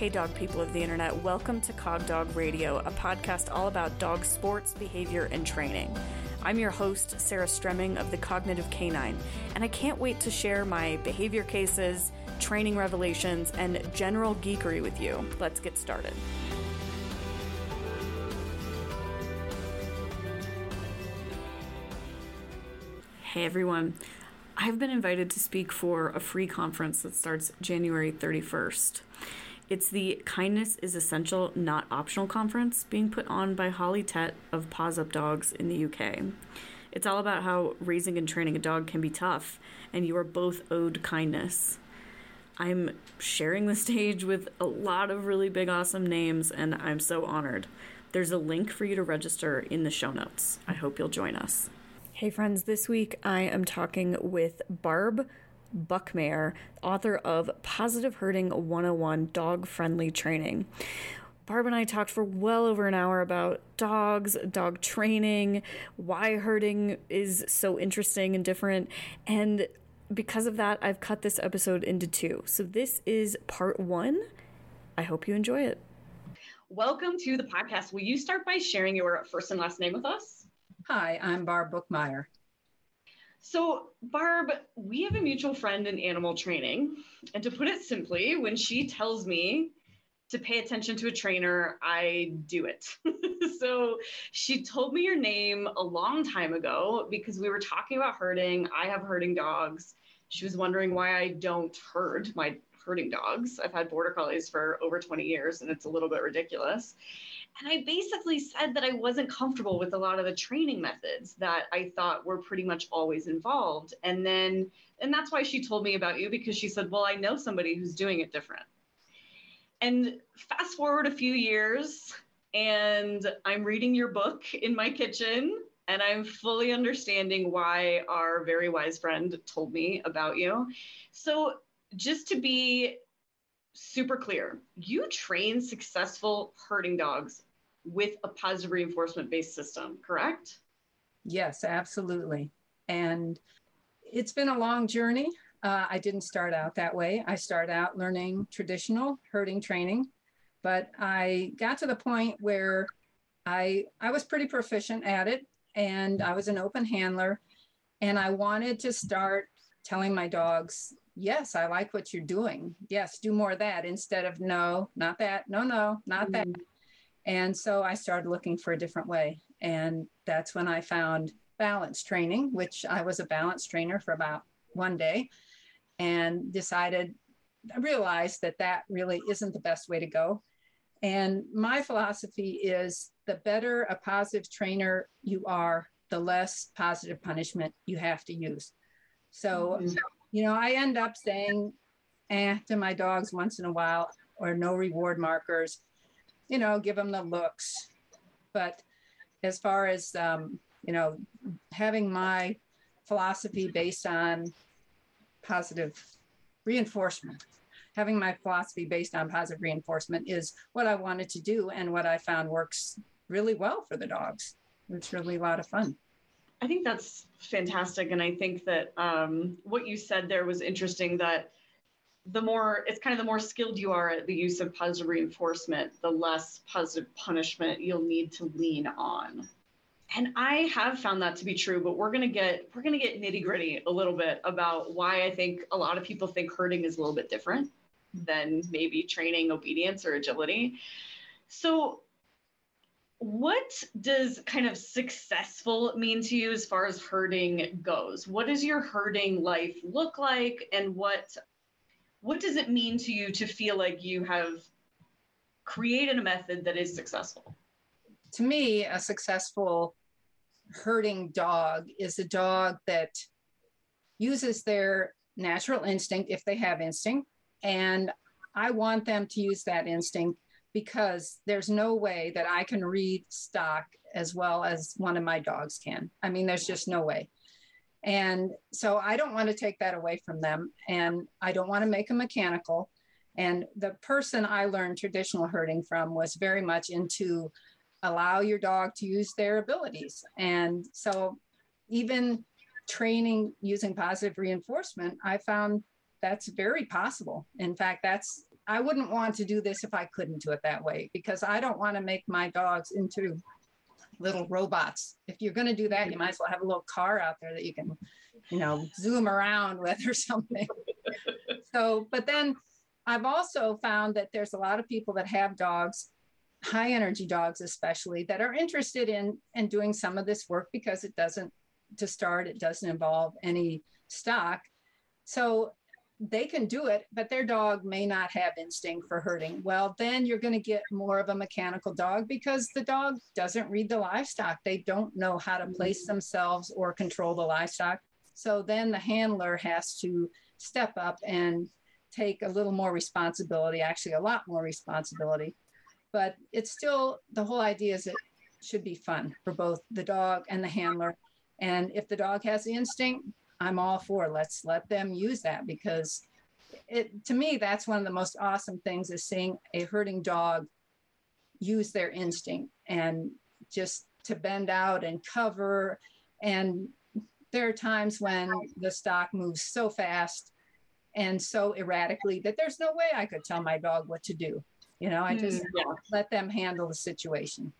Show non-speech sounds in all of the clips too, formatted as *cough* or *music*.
Hey, dog people of the internet, welcome to Cog Dog Radio, a podcast all about dog sports, behavior, and training. I'm your host, Sarah Stremming of the Cognitive Canine, and I can't wait to share my behavior cases, training revelations, and general geekery with you. Let's get started. Hey everyone. I've been invited to speak for a free conference that starts January 31st. It's the Kindness is Essential, Not Optional conference being put on by Holly Tett of Paws Up Dogs in the UK. It's all about how raising and training a dog can be tough, and you are both owed kindness. I'm sharing the stage with a lot of really big, awesome names, and I'm so honored. There's a link for you to register in the show notes. I hope you'll join us. Hey, friends, this week I am talking with Barb Buchmayer, author of Positive Herding 101 Dog Friendly Training. Barb and I talked for well over an hour about dogs, dog training, why herding is so interesting and different. And because of that, I've cut this episode into two. So this is part one. I hope you enjoy it. Welcome to the podcast. Will you start by sharing your first and last name with us? Hi, I'm Barb Buchmayer. So, Barb, we have a mutual friend in animal training. And to put it simply, when she tells me to pay attention to a trainer, I do it. *laughs* so, she told me your name a long time ago because we were talking about herding. I have herding dogs. She was wondering why I don't herd my herding dogs. I've had border collies for over 20 years and it's a little bit ridiculous. And I basically said that I wasn't comfortable with a lot of the training methods that I thought were pretty much always involved. And then, and that's why she told me about you because she said, Well, I know somebody who's doing it different. And fast forward a few years, and I'm reading your book in my kitchen, and I'm fully understanding why our very wise friend told me about you. So, just to be super clear, you train successful herding dogs with a positive reinforcement based system, correct? Yes, absolutely. And it's been a long journey. Uh, I didn't start out that way. I started out learning traditional herding training, but I got to the point where I I was pretty proficient at it, and I was an open handler, and I wanted to start telling my dogs, "Yes, I like what you're doing. Yes, do more of that," instead of "No, not that. No, no, not mm-hmm. that." And so I started looking for a different way. And that's when I found balance training, which I was a balance trainer for about one day and decided, I realized that that really isn't the best way to go. And my philosophy is the better a positive trainer you are, the less positive punishment you have to use. So, mm-hmm. You know, I end up saying eh to my dogs once in a while or no reward markers you know, give them the looks. But as far as, um, you know, having my philosophy based on positive reinforcement, having my philosophy based on positive reinforcement is what I wanted to do and what I found works really well for the dogs. It's really a lot of fun. I think that's fantastic. And I think that um, what you said there was interesting that the more it's kind of the more skilled you are at the use of positive reinforcement, the less positive punishment you'll need to lean on. And I have found that to be true, but we're gonna get we're gonna get nitty gritty a little bit about why I think a lot of people think herding is a little bit different than maybe training obedience or agility. So what does kind of successful mean to you as far as herding goes? What does your herding life look like and what what does it mean to you to feel like you have created a method that is successful? To me, a successful herding dog is a dog that uses their natural instinct if they have instinct. And I want them to use that instinct because there's no way that I can read stock as well as one of my dogs can. I mean, there's just no way. And so I don't want to take that away from them. And I don't want to make them mechanical. And the person I learned traditional herding from was very much into allow your dog to use their abilities. And so even training using positive reinforcement, I found that's very possible. In fact, that's I wouldn't want to do this if I couldn't do it that way because I don't want to make my dogs into little robots. If you're going to do that, you might as well have a little car out there that you can, you know, zoom around with or *laughs* something. so, but then I've also found that there's a lot of people that have dogs, high energy dogs especially, that are interested in in doing some of this work because it doesn't to start, it doesn't involve any stock. So they can do it, but their dog may not have instinct for herding. Well, then you're going to get more of a mechanical dog because the dog doesn't read the livestock. They don't know how to place mm-hmm. themselves or control the livestock. So then the handler has to step up and take a little more responsibility, actually, a lot more responsibility. But it's still the whole idea is it should be fun for both the dog and the handler. And if the dog has the instinct, I'm all for let's let them use that because it to me that's one of the most awesome things is seeing a herding dog use their instinct and just to bend out and cover and there are times when the stock moves so fast and so erratically that there's no way I could tell my dog what to do. You know, I just mm, yeah. let them handle the situation.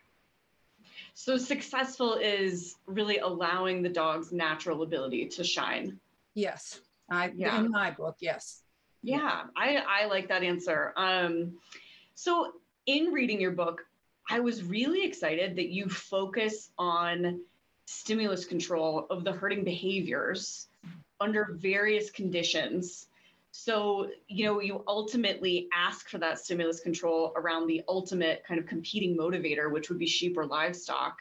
So successful is really allowing the dog's natural ability to shine. Yes. I yeah. in my book, yes. Yeah, I, I like that answer. Um, so in reading your book, I was really excited that you focus on stimulus control of the herding behaviors under various conditions so, you know, you ultimately ask for that stimulus control around the ultimate kind of competing motivator, which would be sheep or livestock.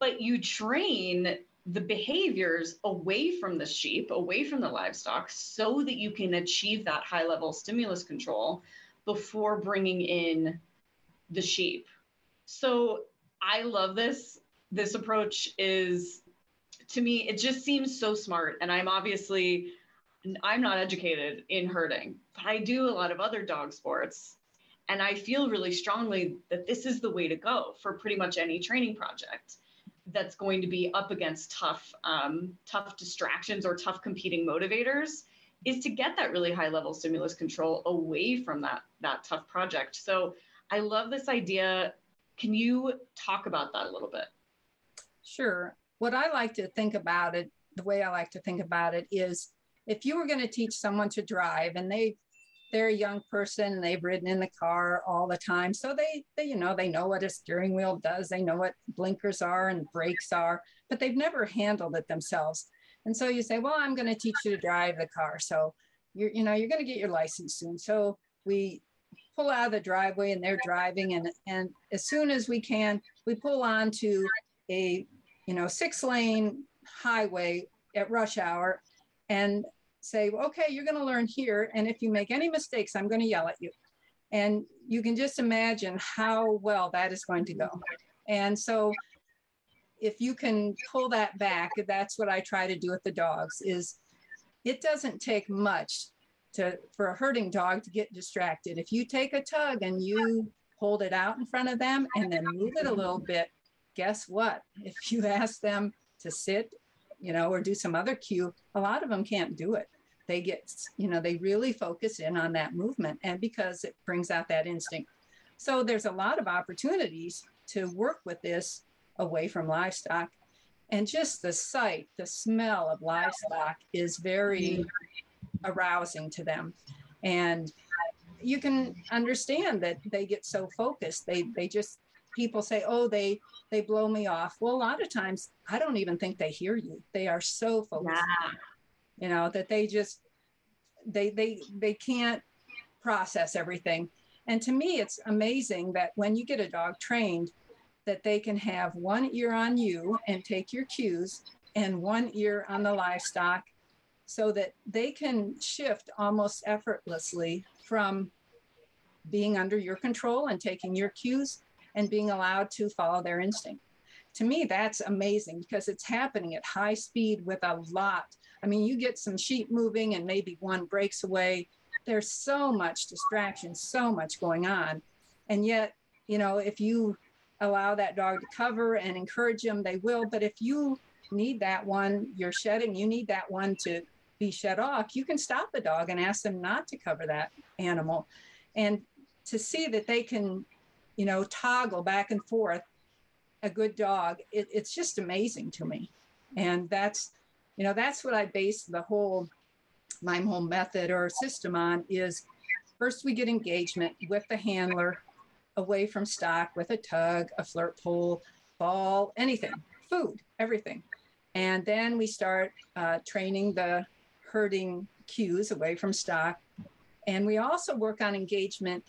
But you train the behaviors away from the sheep, away from the livestock, so that you can achieve that high level stimulus control before bringing in the sheep. So I love this. This approach is, to me, it just seems so smart. And I'm obviously I'm not educated in herding, but I do a lot of other dog sports. And I feel really strongly that this is the way to go for pretty much any training project that's going to be up against tough, um, tough distractions or tough competing motivators is to get that really high level stimulus control away from that, that tough project. So I love this idea. Can you talk about that a little bit? Sure. What I like to think about it, the way I like to think about it is if you were going to teach someone to drive and they they're a young person and they've ridden in the car all the time so they, they you know they know what a steering wheel does they know what blinkers are and brakes are but they've never handled it themselves. And so you say well i'm going to teach you to drive the car so you're you know you're going to get your license soon. So we pull out of the driveway and they're driving and and as soon as we can we pull onto a you know six lane highway at rush hour and say, okay, you're going to learn here. And if you make any mistakes, I'm going to yell at you. And you can just imagine how well that is going to go. And so if you can pull that back, that's what I try to do with the dogs is it doesn't take much to for a herding dog to get distracted. If you take a tug and you hold it out in front of them and then move it a little bit, guess what? If you *laughs* ask them to sit, you know, or do some other cue, a lot of them can't do it they get, you know, they really focus in on that movement and because it brings out that instinct. So there's a lot of opportunities to work with this away from livestock. And just the sight, the smell of livestock is very arousing to them. And you can understand that they get so focused. They they just people say, oh, they they blow me off. Well, a lot of times I don't even think they hear you. They are so focused. Yeah you know that they just they they they can't process everything and to me it's amazing that when you get a dog trained that they can have one ear on you and take your cues and one ear on the livestock so that they can shift almost effortlessly from being under your control and taking your cues and being allowed to follow their instinct. To me, that's amazing because it's happening at high speed with a lot I mean, you get some sheep moving and maybe one breaks away. There's so much distraction, so much going on. And yet, you know, if you allow that dog to cover and encourage them, they will. But if you need that one, you're shedding, you need that one to be shed off, you can stop the dog and ask them not to cover that animal. And to see that they can, you know, toggle back and forth a good dog, it, it's just amazing to me. And that's, you know, that's what I base the whole my whole method or system on is first we get engagement with the handler away from stock with a tug, a flirt pole, ball, anything, food, everything. And then we start uh, training the herding cues away from stock. And we also work on engagement,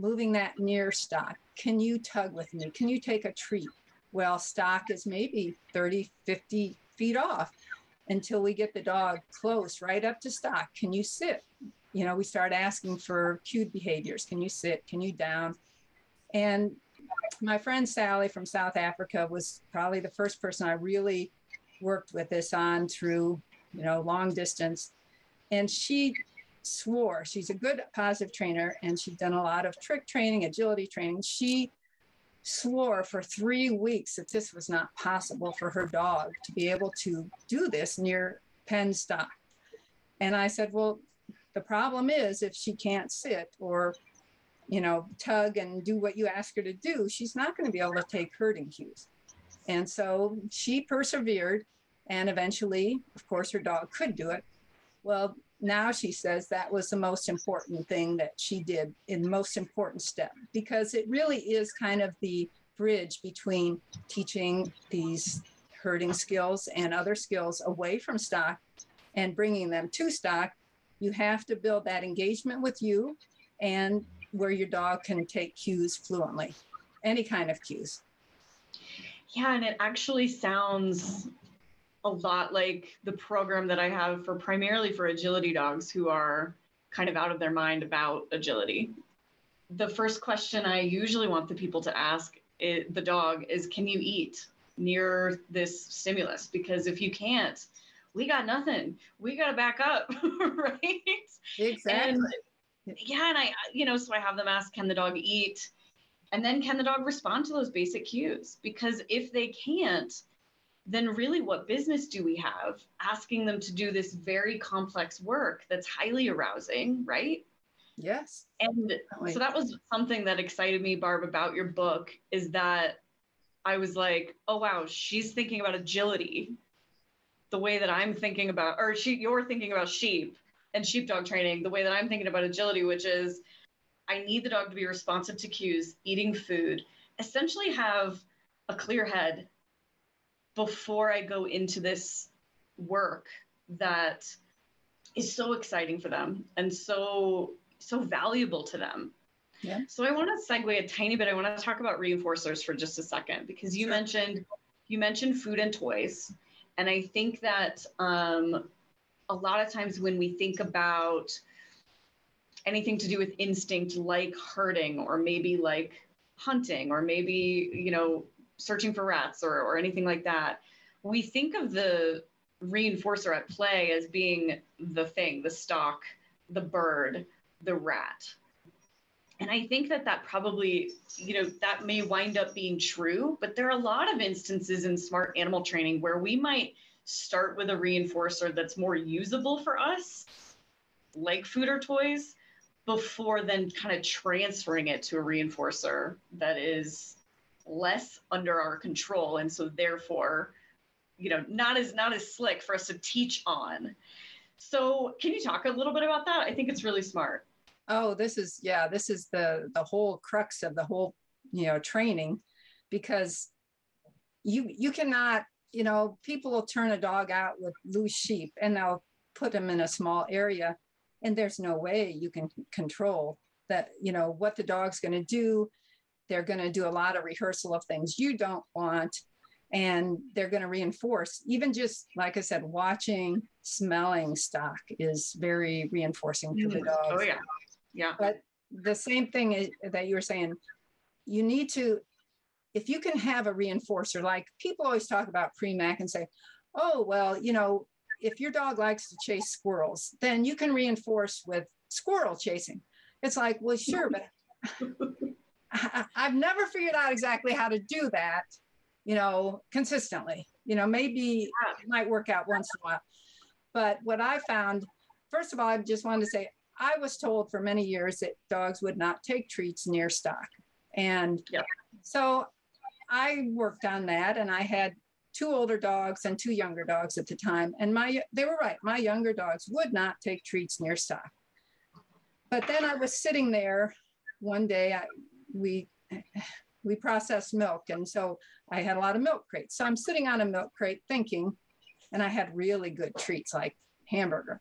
moving that near stock. Can you tug with me? Can you take a treat? Well, stock is maybe 30, 50 feet off until we get the dog close right up to stock. Can you sit? You know, we start asking for cued behaviors. Can you sit? Can you down? And my friend Sally from South Africa was probably the first person I really worked with this on through, you know, long distance. And she swore she's a good positive trainer and she'd done a lot of trick training, agility training. She swore for three weeks that this was not possible for her dog to be able to do this near pen stock. And I said, Well, the problem is if she can't sit or you know, tug and do what you ask her to do, she's not going to be able to take herding cues. And so she persevered, and eventually, of course, her dog could do it. Well, now she says that was the most important thing that she did in the most important step because it really is kind of the bridge between teaching these herding skills and other skills away from stock and bringing them to stock. You have to build that engagement with you and where your dog can take cues fluently, any kind of cues. Yeah, and it actually sounds a lot like the program that I have for primarily for agility dogs who are kind of out of their mind about agility. The first question I usually want the people to ask it, the dog is Can you eat near this stimulus? Because if you can't, we got nothing. We got to back up, *laughs* right? Exactly. And yeah and i you know so i have them ask can the dog eat and then can the dog respond to those basic cues because if they can't then really what business do we have asking them to do this very complex work that's highly arousing right? Yes. And so that was something that excited me barb about your book is that i was like oh wow she's thinking about agility the way that i'm thinking about or she you're thinking about sheep and sheepdog training the way that I'm thinking about agility, which is I need the dog to be responsive to cues, eating food, essentially have a clear head before I go into this work that is so exciting for them and so so valuable to them. Yeah. So I want to segue a tiny bit. I want to talk about reinforcers for just a second because you sure. mentioned you mentioned food and toys, and I think that um, a lot of times when we think about anything to do with instinct like herding or maybe like hunting or maybe you know searching for rats or, or anything like that we think of the reinforcer at play as being the thing the stock the bird the rat. And i think that that probably you know that may wind up being true but there are a lot of instances in smart animal training where we might start with a reinforcer that's more usable for us, like food or toys, before then kind of transferring it to a reinforcer that is less under our control and so therefore you know not as not as slick for us to teach on so can you talk a little bit about that i think it's really smart oh this is yeah this is the the whole crux of the whole you know training because you you cannot you know, people will turn a dog out with loose sheep and they'll put them in a small area. And there's no way you can control that, you know, what the dog's going to do. They're going to do a lot of rehearsal of things you don't want. And they're going to reinforce, even just like I said, watching, smelling stock is very reinforcing to the mm. dog. Oh, yeah. Yeah. But the same thing that you were saying, you need to if you can have a reinforcer, like people always talk about Premack and say, oh, well, you know, if your dog likes to chase squirrels, then you can reinforce with squirrel chasing. It's like, well, sure, but *laughs* I, have never figured out exactly how to do that, you know, consistently. You know, maybe it might work out once in a while. But what I found, first of all, I just wanted to say, I was told for many years that dogs would not take treats near stock. And Yep. so I worked on that and I had two older dogs and two younger dogs at the time. And my they were right. My younger dogs would not take treats near stock. But then I was sitting there one day, I, we we process milk. And so I had a lot of milk crates. So I'm sitting on a milk crate thinking, and I had really good treats like hamburger.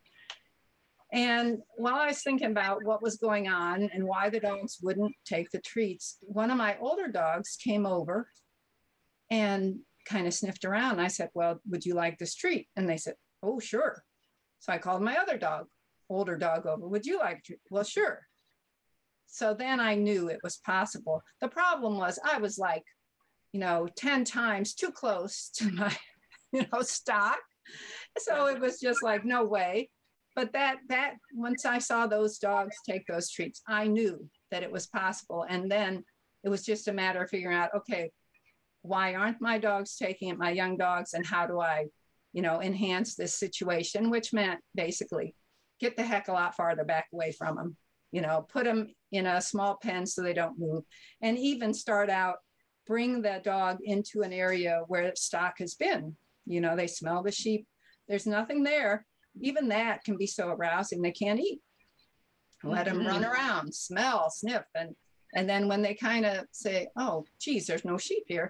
And while I was thinking about what was going on and why the dogs wouldn't take the treats, one of my older dogs came over and kind of sniffed around. I said, Well, would you like this treat? And they said, Oh, sure. So I called my other dog, older dog, over. Would you like to? Well, sure. So then I knew it was possible. The problem was I was like, you know, 10 times too close to mm-hmm. my, *laughs* you know, stock. So it was just like, no way. But that, that, once I saw those dogs take those treats, I knew that it was possible. And then it was just a matter of figuring out, okay, why aren't my dogs taking it, my young dogs, and how do I, you know, enhance this situation, which meant basically get the heck a lot farther back away from them, you know, put them in a small pen so they don't move, and even start out, bring the dog into an area where stock has been. You know, they smell the sheep, there's nothing there. Even that can be so arousing they can't eat. Let them run around, smell, sniff, and and then when they kind of say, "Oh, geez, there's no sheep here,"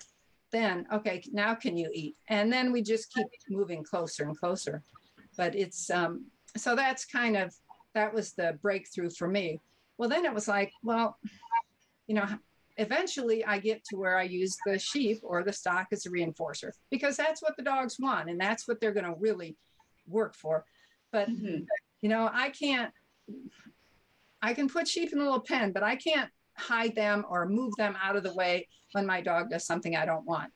then okay, now can you eat? And then we just keep moving closer and closer. But it's um, so that's kind of that was the breakthrough for me. Well, then it was like, well, you know, eventually I get to where I use the sheep or the stock as a reinforcer because that's what the dogs want and that's what they're going to really work for. But Mhm. you know, I can't. I can put sheep in a little pen, but I can't hide them or move them out of the way when my dog does something I don't want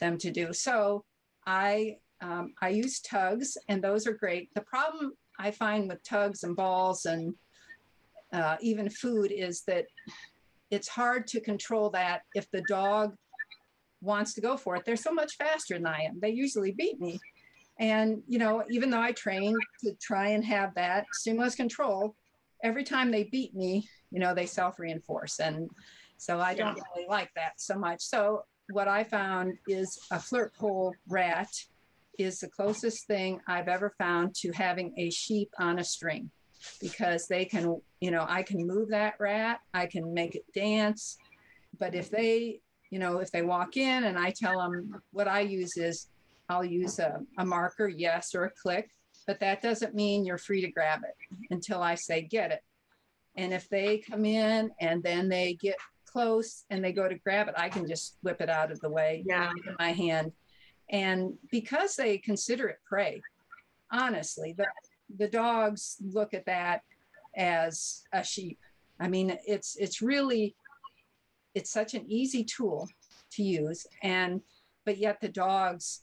them to do. So I um, I use tugs, and those are great. The problem I find with tugs and balls and uh, even food is that it's hard to control that if the dog wants to go for it. They're so much faster than I am. They usually beat me. And, you know, even though I train to try and have that stimulus control, every time they beat me, you know, they self reinforce. And so I don't Yeah. really like that so much. So what I found is a flirt pole rat is the closest thing I've ever found to having a sheep on a string because they can, you know, I can move that rat, I can make it dance. But if they, you know, if they walk in and I tell them what I use is I'll use a, a marker, yes, or a click, but that doesn't mean you're free to grab it until I say get it. And if they come in and then they get close and they go to grab it, I can just whip it out of the way Yeah. in my hand. And because they consider it prey, honestly, the, the dogs look at that as a sheep. I mean, it's it's really it's such an easy tool to use and but yet the dogs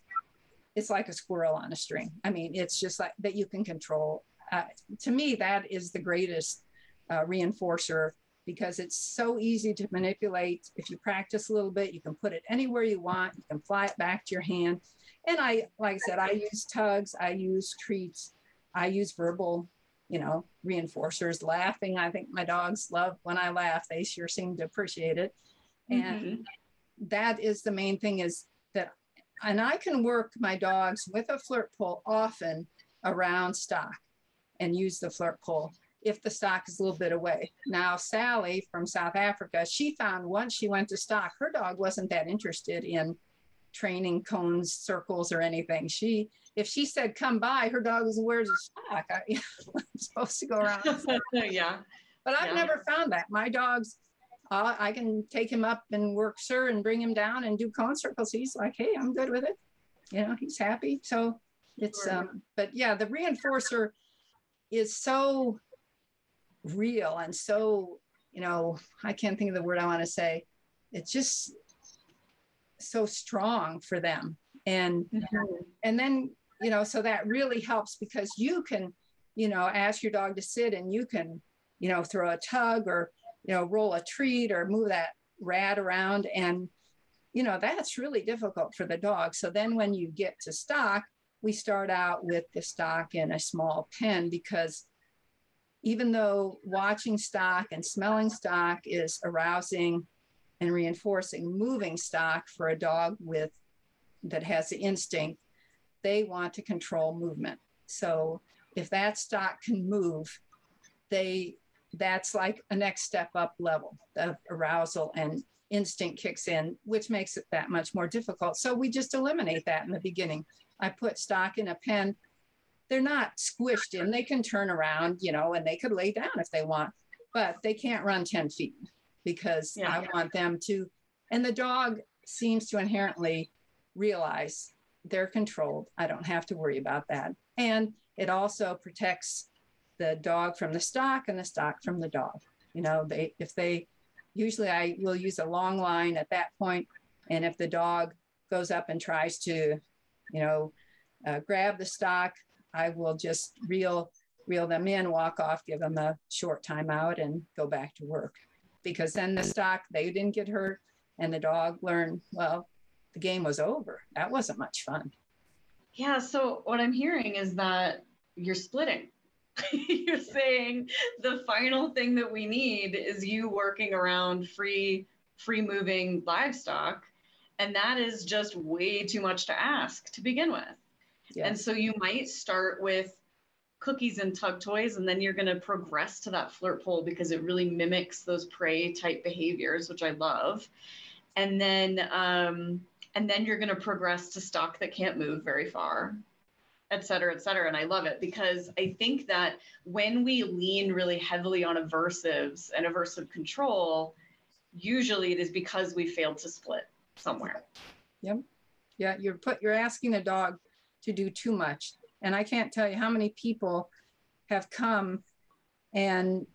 it's like a squirrel on a string. I mean, it's just like that you can control. Uh, to me, that is the greatest uh, reinforcer because it's so easy to manipulate. If you practice a little bit, you can put it anywhere you want. You can fly it back to your hand. And I, like I said, I use tugs, I use treats, I use verbal, you know, reinforcers. Laughing, I think my dogs love when I laugh. They sure seem to appreciate it. And Mhm. that is the main thing is that and i can work my dogs with a flirt pole often around stock and use the flirt pole if the stock is a little bit away now sally from south africa she found once she went to stock her dog wasn't that interested in training cones circles or anything she if she said come by her dog was where's the stock I, *laughs* am supposed to go around *laughs* yeah. but I've Yeah. never found that. My dog's, uh, I can take him up and work sir and bring him down and do cone circles. He's like, hey, I'm good with it. You know, he's happy. So it's, Sure. um, but yeah, the reinforcer is so real and so, you know, I can't think of the word I want to say. It's just so strong for them. And mm-hmm. and then you know so that really helps because you can you know ask your dog to sit and you can you know throw a tug or you know roll a treat or move that rat around and you know that's really difficult for the dog so then when you get to stock we start out with the stock in a small pen because even though watching stock and smelling stock is arousing and reinforcing, moving stock for a dog with that has the instinct, they want to control movement. So if that stock can move, they that's like a next step up level of arousal and instinct kicks in, which makes it that much more difficult. So we just eliminate that in the beginning. I put stock in a pen. They're not squished in. They can turn around, you know, and they could lay down if they want, but they can't run 10 feet because yeah. I want them to. And the dog seems to inherently realize they're controlled. I don't have to worry about that. And it also protects the dog from the stock and the stock from the dog. You know, they if they usually I will use a long line at that point, and if the dog goes up and tries to, you know, uh, grab the stock, I will just reel reel them in, walk off, give them a short timeout, and go back to work. Because then the stock they didn't get hurt, and the dog learned well. The game was over. That wasn't much fun. Yeah. So what I'm hearing is that you're splitting. *laughs* you're saying the final thing that we need is you working around free free moving livestock and that is just way too much to ask to begin with and so you might start with cookies and tug toys and then you're going to progress to that flirt pole because it really mimics those prey type behaviors which i love and then um, and then you're going to progress to stock that can't move very far et cetera, et cetera. And I love it because I think that when we lean really heavily on aversives and aversive control, usually it is because we failed to split somewhere. Yep. Yeah, you're put you're asking a dog to do too much. And I can't tell you how many people have come and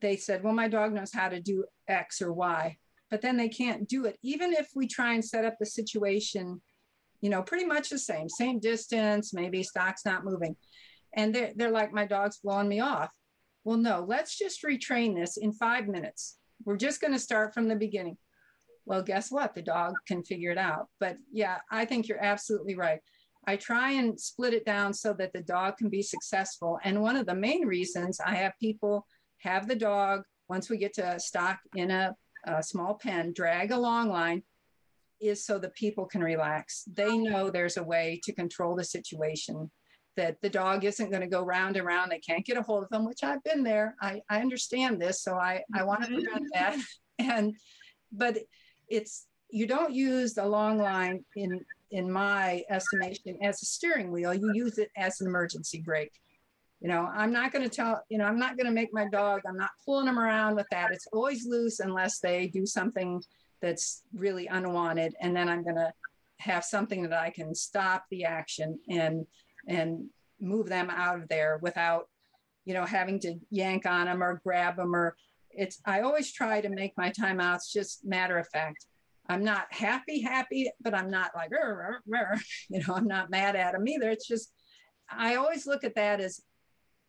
they said, Well, my dog knows how to do X or Y, but then they can't do it. Even if we try and set up the situation you know, pretty much the same, same distance, maybe stock's not moving. And they're, they're like, my dog's blowing me off. Well, no, let's just retrain this in five minutes. We're just going to start from the beginning. Well, guess what? The dog can figure it out. But yeah, I think you're absolutely right. I try and split it down so that the dog can be successful. And one of the main reasons I have people have the dog, once we get to stock in a, a small pen, drag a long line, is so the people can relax. They know there's a way to control the situation, that the dog isn't going to go round and round. They can't get a hold of them, which I've been there. I, I understand this. So I, I want to prevent mm-hmm. that. *laughs* And, but it's, you don't use the long line in, in my estimation as a steering wheel. You use it as an emergency brake. You know, I'm not going to tell, you know, I'm not going to make my dog, I'm not pulling them around with that. It's always loose unless they do something that's really unwanted and then i'm going to have something that i can stop the action and and move them out of there without you know having to yank on them or grab them or it's i always try to make my timeouts just matter of fact i'm not happy happy but i'm not like rrr, rrr, *laughs* you know i'm not mad at him either. It's just i always look at that as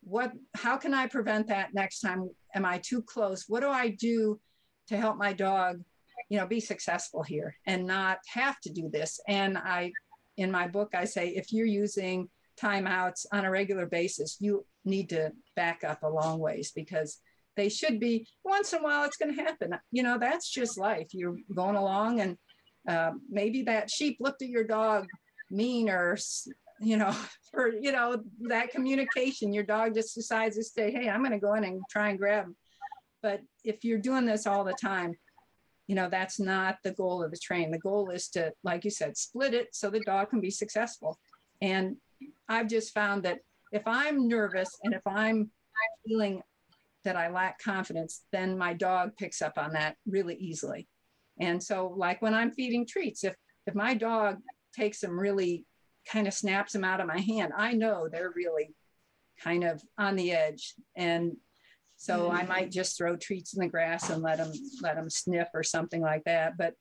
what how can i prevent that next time? Am i too close? What do i do to help my dog you know be successful here and not have to do this? And i in my book i say if you're using timeouts on a regular basis you need to back up a long ways because they should be once in a while it's going to happen. You know that's just life. You're going along and uh, maybe that sheep looked at your dog mean or you know *laughs* for you know that communication your dog just decides to say hey i'm going to go in and try and grab but if you're doing this all the time you know that's not the goal of the train. The goal is to like you said split it so the dog can be successful. And i've just found that if i'm nervous and if i'm feeling that i lack confidence then my dog picks up on that really easily and so like when i'm feeding treats if if my dog takes them really kind of snaps them out of my hand i know they're really kind of on the edge and so I might just throw treats in the grass and let them let them sniff or something like that. But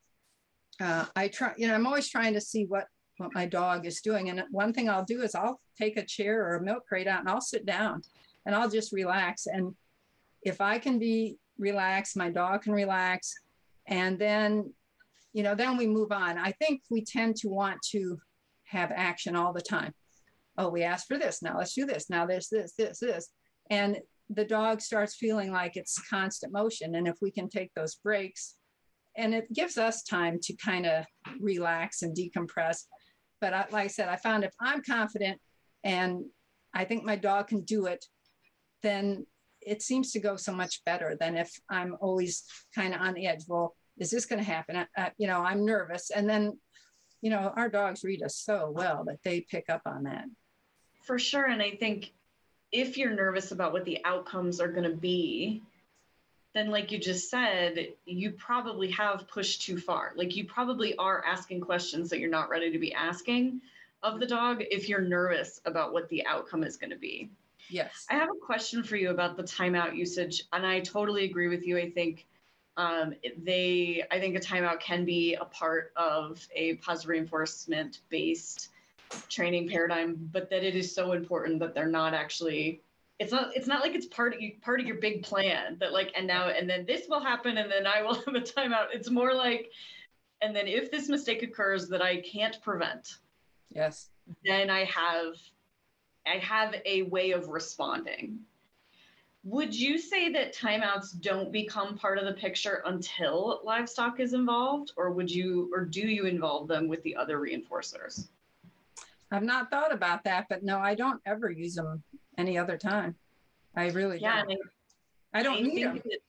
uh, I try, you know, I'm always trying to see what what my dog is doing. And one thing I'll do is I'll take a chair or a milk crate out and I'll sit down and I'll just relax. And if I can be relaxed, my dog can relax, and then, you know, then we move on. I think we tend to want to have action all the time. Oh, we asked for this. Now let's do this. Now there's this, this, this. And the dog starts feeling like it's constant motion. And if we can take those breaks, and it gives us time to kind of relax and decompress. But I, like I said, I found if I'm confident and I think my dog can do it, then it seems to go so much better than if I'm always kind of on the edge. Well, is this going to happen? You know, I'm nervous. And then, you know, our dogs read us so well that they pick up on that. For sure. And I think if you're nervous about what the outcomes are going to be, then like you just said, you probably have pushed too far. Like you probably are asking questions that you're not ready to be asking of the dog if you're nervous about what the outcome is going to be. Yes. I have a question for you about the timeout usage, and I totally agree with you. I think um, they, I think a timeout can be a part of a positive reinforcement based training paradigm, but that it is so important that they're not actually. It's not. It's not like it's part of you, part of your big plan. That like, and now and then this will happen, and then I will *laughs* have a timeout. It's more like, and then if this mistake occurs that I can't prevent, yes, then I have I have a way of responding. Would you say that timeouts don't become part of the picture until livestock is involved, or would you, or do you involve them with the other reinforcers? I've not thought about that, but no, I don't ever use them any other time. I really yeah, don't. I, I don't I need them. That,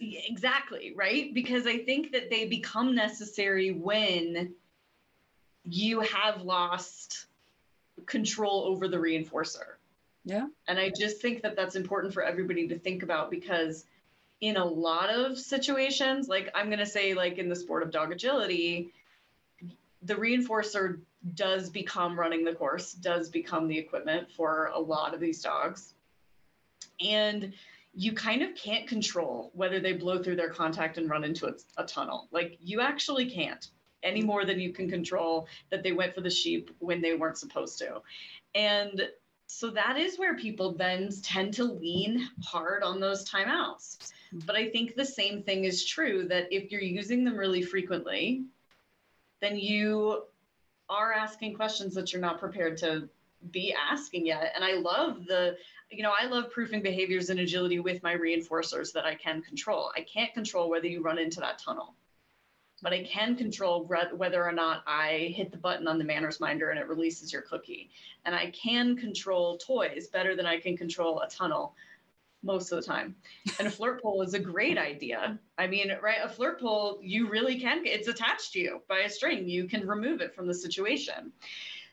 exactly, right? Because I think that they become necessary when you have lost control over the reinforcer. Yeah. And I just think that that's important for everybody to think about because in a lot of situations, like I'm going to say, like in the sport of dog agility, the reinforcer does become running the course, does become the equipment for a lot of these dogs. And you kind of can't control whether they blow through their contact and run into a, a tunnel. Like you actually can't any more than you can control that they went for the sheep when they weren't supposed to. And so that is where people then tend to lean hard on those timeouts. But I think the same thing is true that if you're using them really frequently, then you are asking questions that you're not prepared to be asking yet. And I love the, you know, I love proofing behaviors and agility with my reinforcers that I can control. I can't control whether you run into that tunnel but I can control re- whether or not I hit the button on the manners minder and it releases your cookie. And I can control toys better than I can control a tunnel most of the time. And a flirt pole is a great idea. I mean, right, a flirt pole, you really can, it's attached to you by a string. You can remove it from the situation.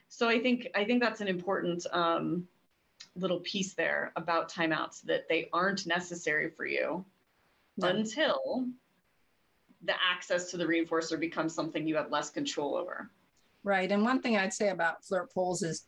So I think I think that's an important um, little piece there about timeouts that they aren't necessary for you no. until the access to the reinforcer becomes something you have less control over. Right. And one thing I'd say about flirt poles is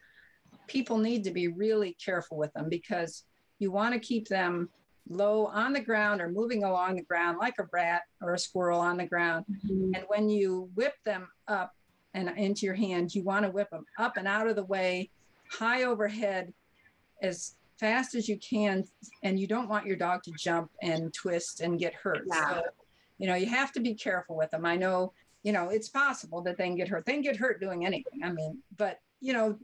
people need to be really careful with them because you want to keep them low on the ground or moving along the ground like a rat or a squirrel on the ground. Mm-hmm. And when you whip them up and into your hand, you want to whip them up and out of the way, high overhead, as fast as you can. And you don't want your dog to jump and twist and get hurt. Yeah. So you know, you have to be careful with them. I know, you know, it's possible that they can get hurt. They can get hurt doing anything. I mean, but you know,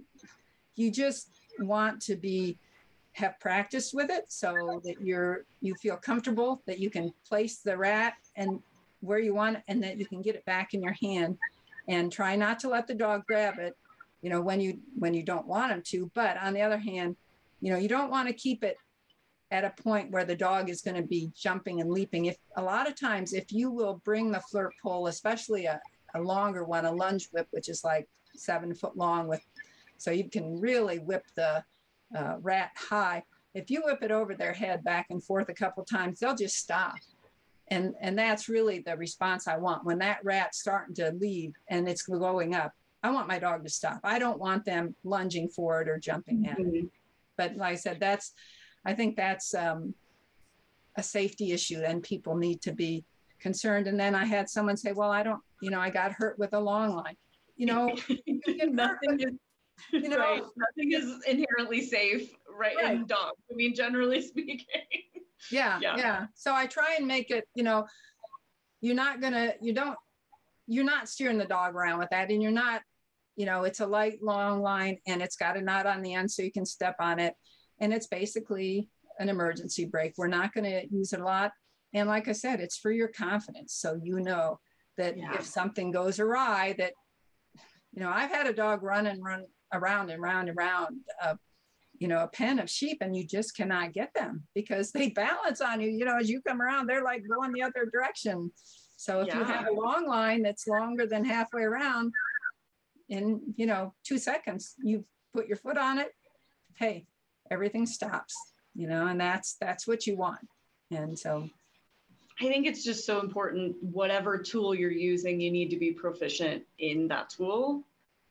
you just want to be have practiced with it so that you're you feel comfortable that you can place the rat and where you want and that you can get it back in your hand and try not to let the dog grab it you know when you when you don't want him to but on the other hand you know you don't want to keep it at a point where the dog is going to be jumping and leaping. If a lot of times, if you will bring the flirt pole, especially a, a longer one, a lunge whip, which is like seven foot long, with so you can really whip the uh, rat high. If you whip it over their head back and forth a couple times, they'll just stop. And, and that's really the response I want. When that rat's starting to leave and it's going up, I want my dog to stop. I don't want them lunging forward or jumping at mm-hmm. it. But like I said, that's I think that's um, a safety issue and people need to be concerned. And then I had someone say, well, I don't, you know, I got hurt with a long line. You know, *laughs* nothing is, *laughs* you know, right. nothing is inherently safe, right, right. in dogs. I mean, generally *laughs* speaking. yeah, yeah, yeah. So I try and make it, you know, you're not gonna, you don't, you're not steering the dog around with that, and you're not, you know, it's a light long line and it's got a knot on the end so you can step on it and it's basically an emergency brake. We're not going to use it a lot. And like I said, it's for your confidence. So you know that Yeah. if something goes awry, that, you know, I've had a dog run and run around and round and round, uh, you know, a pen of sheep and you just cannot get them because *laughs* they balance on you. You know, as you come around, they're like going the other direction. So if you have a long line that's longer than halfway around, in you know two seconds, you put your foot on it. Hey, everything stops. You know, and that's that's what you want. And so I think it's just so important. Whatever tool you're using, you need to be proficient in that tool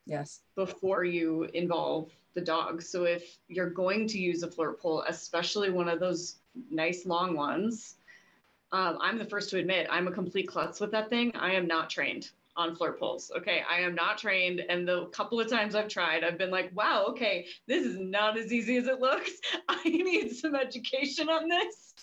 yes, before you involve the dog. So if you're going to use a flirt pole, especially one of those nice long ones, um, I'm the first to admit I'm a complete klutz with that thing. I am not trained on flirt poles. Okay, I am not trained, and the couple of times I've tried, I've been like, wow, okay, this is not as easy as it looks. *laughs* I need some education on this,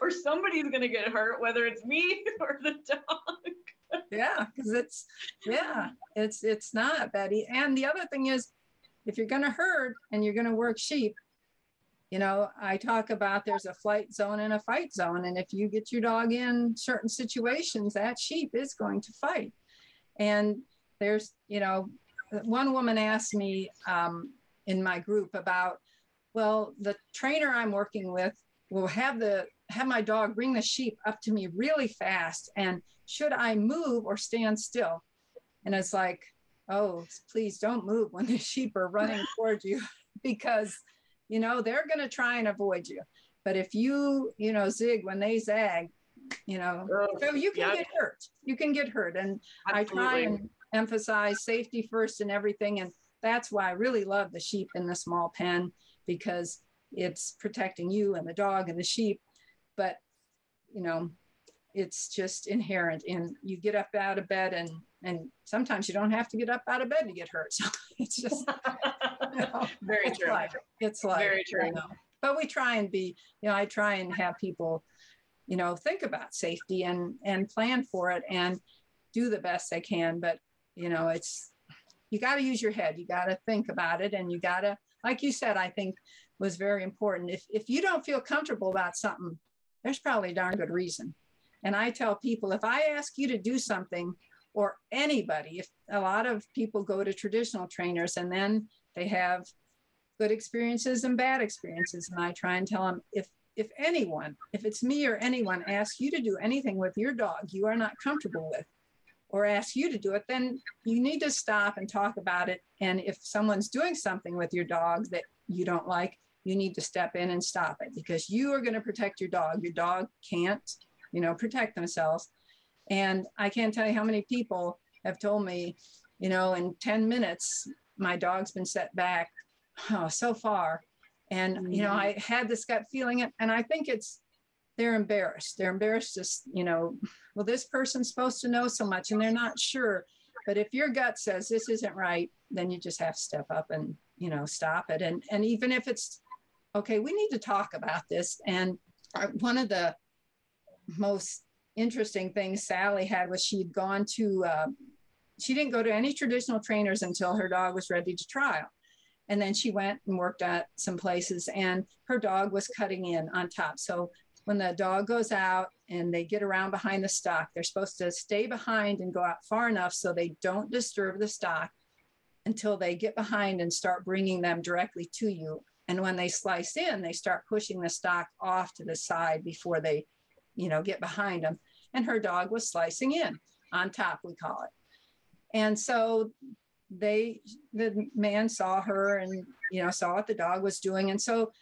or somebody's gonna get hurt, whether it's me *laughs* or the dog. yeah, because it's yeah, it's it's not Betty. And the other thing is, if you're going to herd and you're going to work sheep, you know, I talk about there's a flight zone and a fight zone, and if you get your dog in certain situations, that sheep is going to fight. And there's, you know, one woman asked me um, in my group about, well, the trainer I'm working with will have the have my dog bring the sheep up to me really fast, and should I move or stand still? And it's like, oh, please don't move when the *laughs* sheep are running *laughs* towards you *laughs* because, you know, they're going to try and avoid you. But if you, you know, zig when they zag, you know, so you can yeah. get hurt. You can get hurt. And I try and emphasize safety first and everything. And that's why I really love the sheep in the small pen because it's protecting you and the dog and the sheep. But, you know, it's just inherent in you get up out of bed and and sometimes you don't have to get up out of bed to get hurt. *laughs* So it's just you know, *laughs* Very it's true. life. It's like Very true. you know. But we try and be, you know, I try and have people, you know, think about safety and and plan for it and do the best they can. But you know, it's you got to use your head. You got to think about it, and you got to, like you said, I think was very important. If if you don't feel comfortable about something, there's probably a darn good reason. And I tell people if I ask you to do something, or anybody, if a lot of people go to traditional trainers and then they have good experiences and bad experiences, and I try and tell them if if anyone, if it's me or anyone asks you to do anything with your dog you are not comfortable with, or asks you to do it, then you need to stop and talk about it. And if someone's doing something with your dog that you don't like, you need to step in and stop it because you are going to protect your dog. Your dog can't, you know, protect themselves. And I can't tell you how many people have told me, you know, in 10 minutes, my dog's been set back oh, so far. And, you know, I had this gut feeling, and I think it's, they're embarrassed. They're embarrassed, just, you know, well, this person's supposed to know so much and they're not sure. But if your gut says this isn't right, then you just have to step up and, you know, stop it. And, and even if it's, okay, we need to talk about this. And one of the most interesting things Sally had was she'd gone to, uh, she didn't go to any traditional trainers until her dog was ready to trial. And then she went and worked at some places, and her dog was cutting in on top. So when the dog goes out and they get around behind the stock, they're supposed to stay behind and go out far enough so they don't disturb the stock until they get behind and start bringing them directly to you. And when they slice in, they start pushing the stock off to the side before they, you know, get behind them. And her dog was slicing in on top, we call it. And so they, the man saw her and, you know, saw what the dog was doing. And so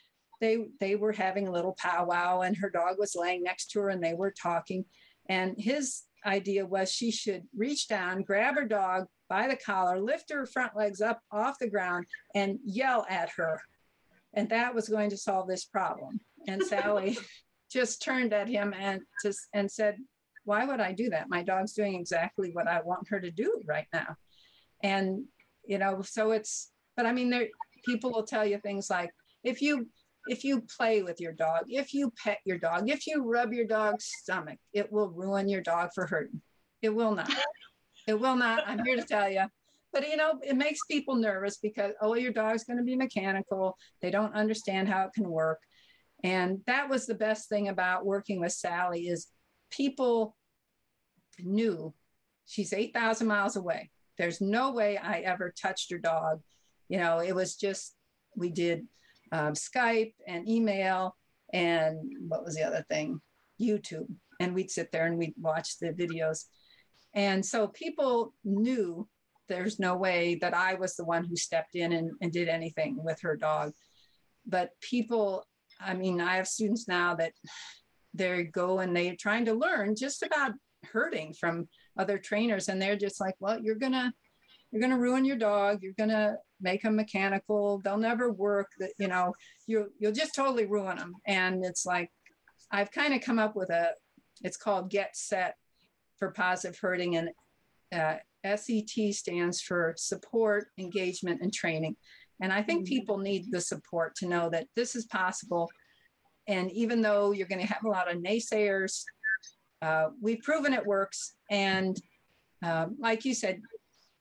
they, they were having a little powwow and her dog was laying next to her and they were talking. And his idea was she should reach down, grab her dog by the collar, lift her front legs up off the ground and yell at her. And that was going to solve this problem. And *laughs* Sally just turned at him and just and said, why would I do that? My dog's doing exactly what I want her to do right now. And, you know, so it's, but I mean, there, people will tell you things like, if you, if you play with your dog, if you pet your dog, if you rub your dog's stomach, it will ruin your dog for herding. It will not. It will not. I'm here to tell you. But you know, it makes people nervous because oh, your dog's going to be mechanical. They don't understand how it can work. And that was the best thing about working with Sally is people knew she's 8,000 miles away. There's no way I ever touched her dog. You know, it was just, we did um, Skype and email and what was the other thing? YouTube. And we'd sit there and we'd watch the videos. And so people knew there's no way that I was the one who stepped in and, and did anything with her dog. But people, I mean, I have students now that they go and they're trying to learn just about herding from other trainers. And they're just like well you're gonna you're gonna ruin your dog. You're gonna make them mechanical. They'll never work that you know you you'll just totally ruin them and it's like i've kind of come up with a it's called get set for positive herding and uh, set stands for support engagement and training. And i think mm-hmm. people need the support to know that this is possible. And even though you're going to have a lot of naysayers uh, we've proven it works. And um, like you said,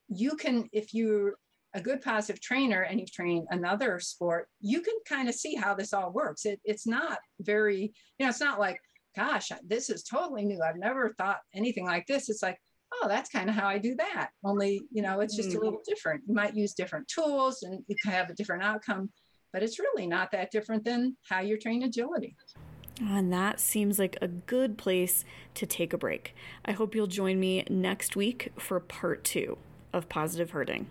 you can, if you're a good positive trainer and you've trained another sport, you can kind of see how this all works. It, it's not very, you know, it's not like, gosh, this is totally new. I've never thought anything like this. It's like, oh, that's kind of how I do that. Only, you know, it's just mm. a little different. You might use different tools and you can have a different outcome, but it's really not that different than how you're train agility. And that seems like a good place to take a break. I hope you'll join me next week for part two of Positive Herding.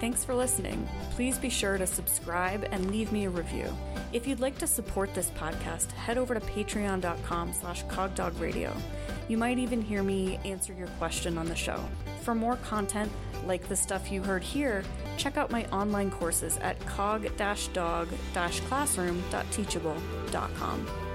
Thanks for listening. Please be sure to subscribe and leave me a review. If you'd like to support this podcast, head over to patreon.com slash cogdogradio. You might even hear me answer your question on the show. For more content like the stuff you heard here, check out my online courses at cog-dog-classroom.teachable.com.